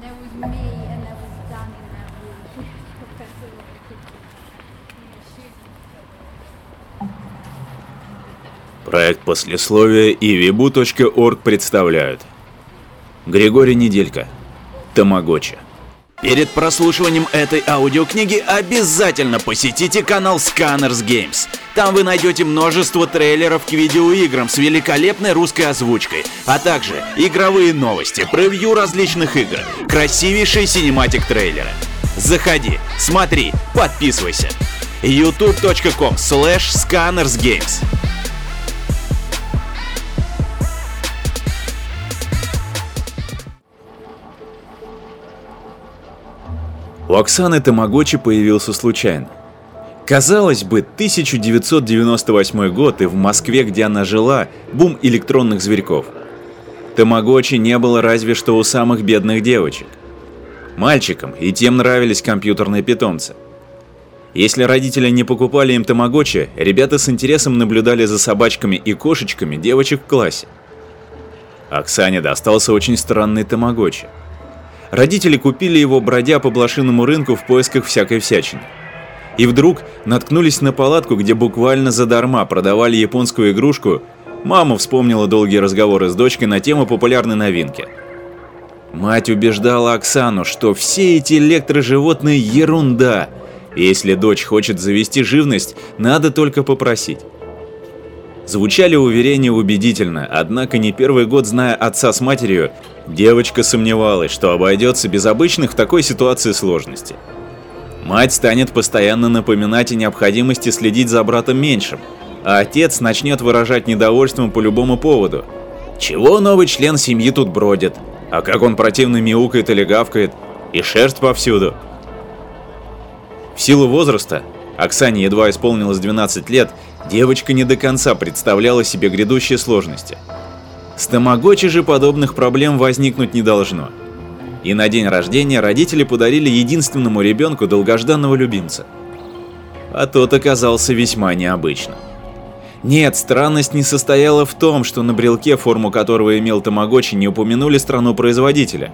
there was me, and there was Dan in that room. Professor. Проект послесловия и vibu.org представляют Григорий Неделька Тамагочи Перед прослушиванием этой аудиокниги обязательно посетите канал Scanners Games. Там вы найдете множество трейлеров к видеоиграм с великолепной русской озвучкой, а также игровые новости, превью различных игр, красивейшие синематик трейлеры. Заходи, смотри, подписывайся. youtube.com slash scannersgames У Оксаны Тамагочи появился случайно. Казалось бы, 1998 год и в Москве, где она жила, бум электронных зверьков. Тамагочи не было разве что у самых бедных девочек. Мальчикам и тем нравились компьютерные питомцы. Если родители не покупали им тамагочи, ребята с интересом наблюдали за собачками и кошечками девочек в классе. Оксане достался очень странный тамагочи. Родители купили его, бродя по блошиному рынку в поисках всякой всячины. И вдруг наткнулись на палатку, где буквально задарма продавали японскую игрушку. Мама вспомнила долгие разговоры с дочкой на тему популярной новинки. Мать убеждала Оксану, что все эти электроживотные ерунда. Если дочь хочет завести живность, надо только попросить. Звучали уверения убедительно, однако не первый год зная отца с матерью, девочка сомневалась, что обойдется без обычных в такой ситуации сложностей. Мать станет постоянно напоминать о необходимости следить за братом меньшим, а отец начнет выражать недовольство по любому поводу. Чего новый член семьи тут бродит? А как он противно мяукает или гавкает? И шерсть повсюду. В силу возраста, Оксане едва исполнилось 12 лет, девочка не до конца представляла себе грядущие сложности. С Тамагочи же подобных проблем возникнуть не должно. И на день рождения родители подарили единственному ребенку долгожданного любимца. А тот оказался весьма необычным. Нет, странность не состояла в том, что на брелке, форму которого имел Тамагочи, не упомянули страну производителя.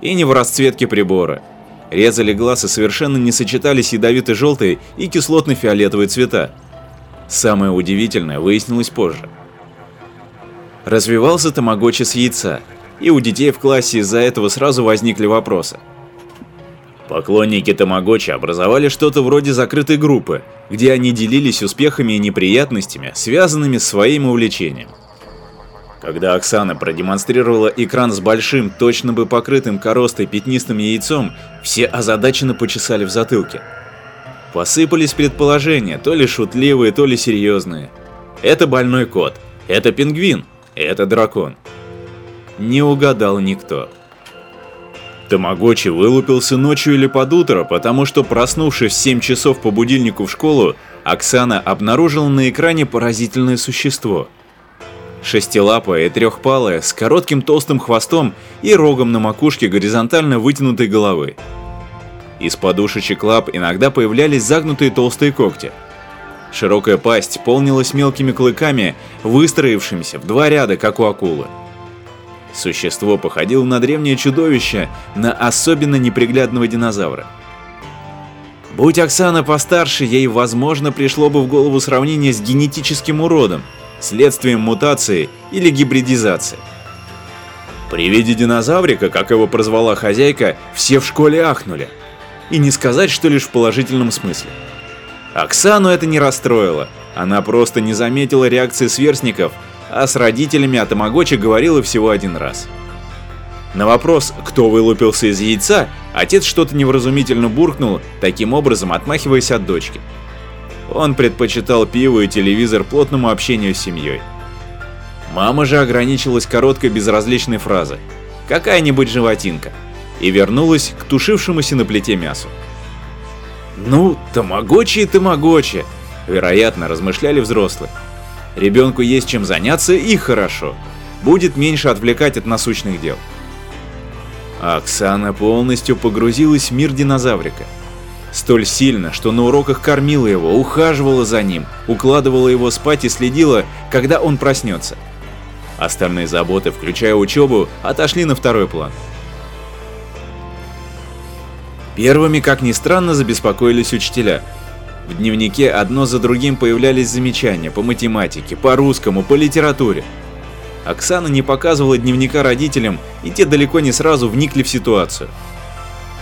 И не в расцветке прибора. Резали глаз и совершенно не сочетались ядовито-желтые и кислотно-фиолетовые цвета. Самое удивительное выяснилось позже. Развивался Тамагочи с яйца, и у детей в классе из-за этого сразу возникли вопросы. Поклонники Тамагочи образовали что-то вроде закрытой группы, где они делились успехами и неприятностями, связанными с своим увлечением. Когда Оксана продемонстрировала экран с большим, точно бы покрытым коростой пятнистым яйцом, все озадаченно почесали в затылке. Посыпались предположения, то ли шутливые, то ли серьезные. Это больной кот, это пингвин, это дракон. Не угадал никто. Тамагочи вылупился ночью или под утро, потому что, проснувшись в 7 часов по будильнику в школу, Оксана обнаружила на экране поразительное существо. Шестилапое и трехпалое, с коротким толстым хвостом и рогом на макушке горизонтально вытянутой головы. Из подушечек лап иногда появлялись загнутые толстые когти. Широкая пасть полнилась мелкими клыками, выстроившимися в два ряда, как у акулы. Существо походило на древнее чудовище, на особенно неприглядного динозавра. Будь Оксана постарше, ей, возможно, пришло бы в голову сравнение с генетическим уродом, следствием мутации или гибридизации. При виде динозаврика, как его прозвала хозяйка, все в школе ахнули. И не сказать, что лишь в положительном смысле. Оксану это не расстроило, она просто не заметила реакции сверстников, а с родителями о Тамагочи говорила всего один раз. На вопрос, кто вылупился из яйца, отец что-то невразумительно буркнул, таким образом отмахиваясь от дочки. Он предпочитал пиво и телевизор плотному общению с семьей. Мама же ограничилась короткой безразличной фразой «какая-нибудь животинка» и вернулась к тушившемуся на плите мясу. Ну, тамагочи и тамагочи, вероятно, размышляли взрослые. Ребенку есть чем заняться и хорошо. Будет меньше отвлекать от насущных дел. Оксана полностью погрузилась в мир динозаврика. Столь сильно, что на уроках кормила его, ухаживала за ним, укладывала его спать и следила, когда он проснется. Остальные заботы, включая учебу, отошли на второй план. Первыми, как ни странно, забеспокоились учителя. В дневнике одно за другим появлялись замечания по математике, по русскому, по литературе. Оксана не показывала дневника родителям, и те далеко не сразу вникли в ситуацию.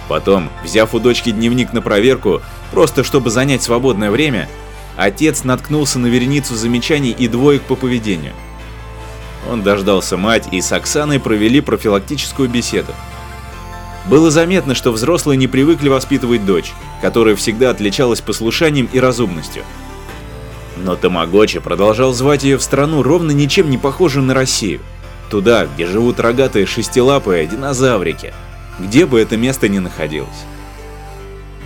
Потом, взяв у дочки дневник на проверку, просто чтобы занять свободное время, отец наткнулся на вереницу замечаний и двоек по поведению. Он дождался мать и с Оксаной провели профилактическую беседу. Было заметно, что взрослые не привыкли воспитывать дочь, которая всегда отличалась послушанием и разумностью. Но Тамагочи продолжал звать ее в страну, ровно ничем не похожую на Россию. Туда, где живут рогатые шестилапые динозаврики, где бы это место ни находилось.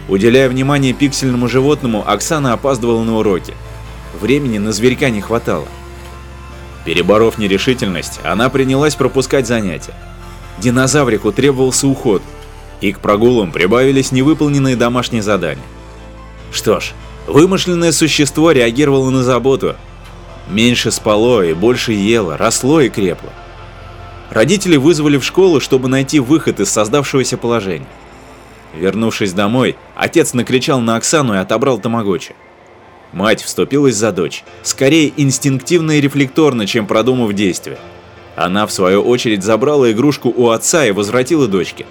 Уделяя внимание пиксельному животному, Оксана опаздывала на уроки. Времени на зверька не хватало. Переборов нерешительность, она принялась пропускать занятия. Динозаврику требовался уход, и к прогулам прибавились невыполненные домашние задания. Что ж, вымышленное существо реагировало на заботу. Меньше спало и больше ело, росло и крепло. Родители вызвали в школу, чтобы найти выход из создавшегося положения. Вернувшись домой, отец накричал на Оксану и отобрал тамагочи. Мать вступилась за дочь, скорее инстинктивно и рефлекторно, чем продумав действия. Она, в свою очередь, забрала игрушку у отца и возвратила дочке.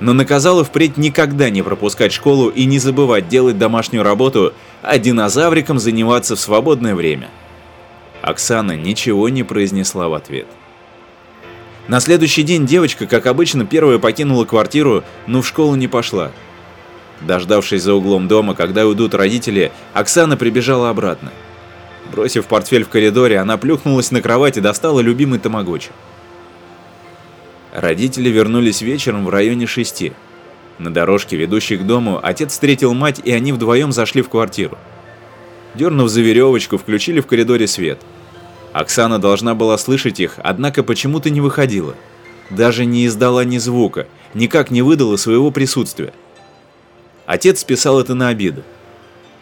Но наказала впредь никогда не пропускать школу и не забывать делать домашнюю работу, а динозавриком заниматься в свободное время. Оксана ничего не произнесла в ответ. На следующий день девочка, как обычно, первая покинула квартиру, но в школу не пошла. Дождавшись за углом дома, когда уйдут родители, Оксана прибежала обратно. Бросив портфель в коридоре, она плюхнулась на кровать и достала любимый тамагочи. Родители вернулись вечером в районе шести. На дорожке, ведущей к дому, отец встретил мать, и они вдвоем зашли в квартиру. Дернув за веревочку, включили в коридоре свет. Оксана должна была слышать их, однако почему-то не выходила. Даже не издала ни звука, никак не выдала своего присутствия. Отец списал это на обиду.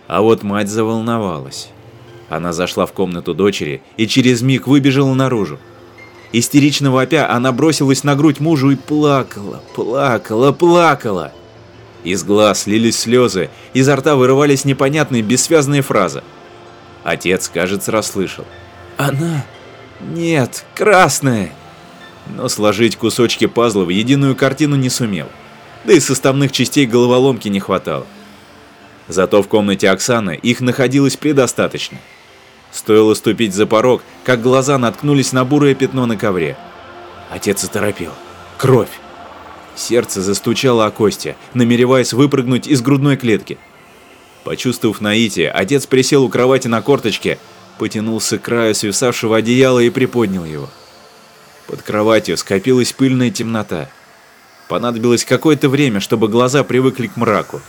А вот мать заволновалась. Она зашла в комнату дочери и через миг выбежала наружу. Истерично вопя, она бросилась на грудь мужу и плакала, плакала, плакала. Из глаз лились слезы, изо рта вырывались непонятные бессвязные фразы. Отец, кажется, расслышал. «Она... нет, красная!» Но сложить кусочки пазла в единую картину не сумел. Да и составных частей головоломки не хватало. Зато в комнате Оксаны их находилось предостаточно. Стоило ступить за порог, как глаза наткнулись на бурое пятно на ковре. Отец оторопел. Кровь. Сердце застучало о кости, намереваясь выпрыгнуть из грудной клетки. Почувствовав наитие, отец присел у кровати на корточке, потянулся к краю свисавшего одеяла и приподнял его. Под кроватью скопилась пыльная темнота. Понадобилось какое-то время, чтобы глаза привыкли к мраку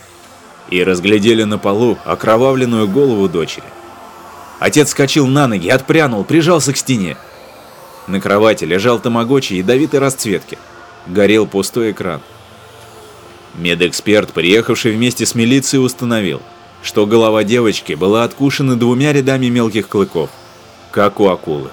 и разглядели на полу окровавленную голову дочери. Отец скочил на ноги, отпрянул, прижался к стене. На кровати лежал тамагочи ядовитой расцветки. Горел пустой экран. Медэксперт, приехавший вместе с милицией, установил, что голова девочки была откушена двумя рядами мелких клыков, как у акулы.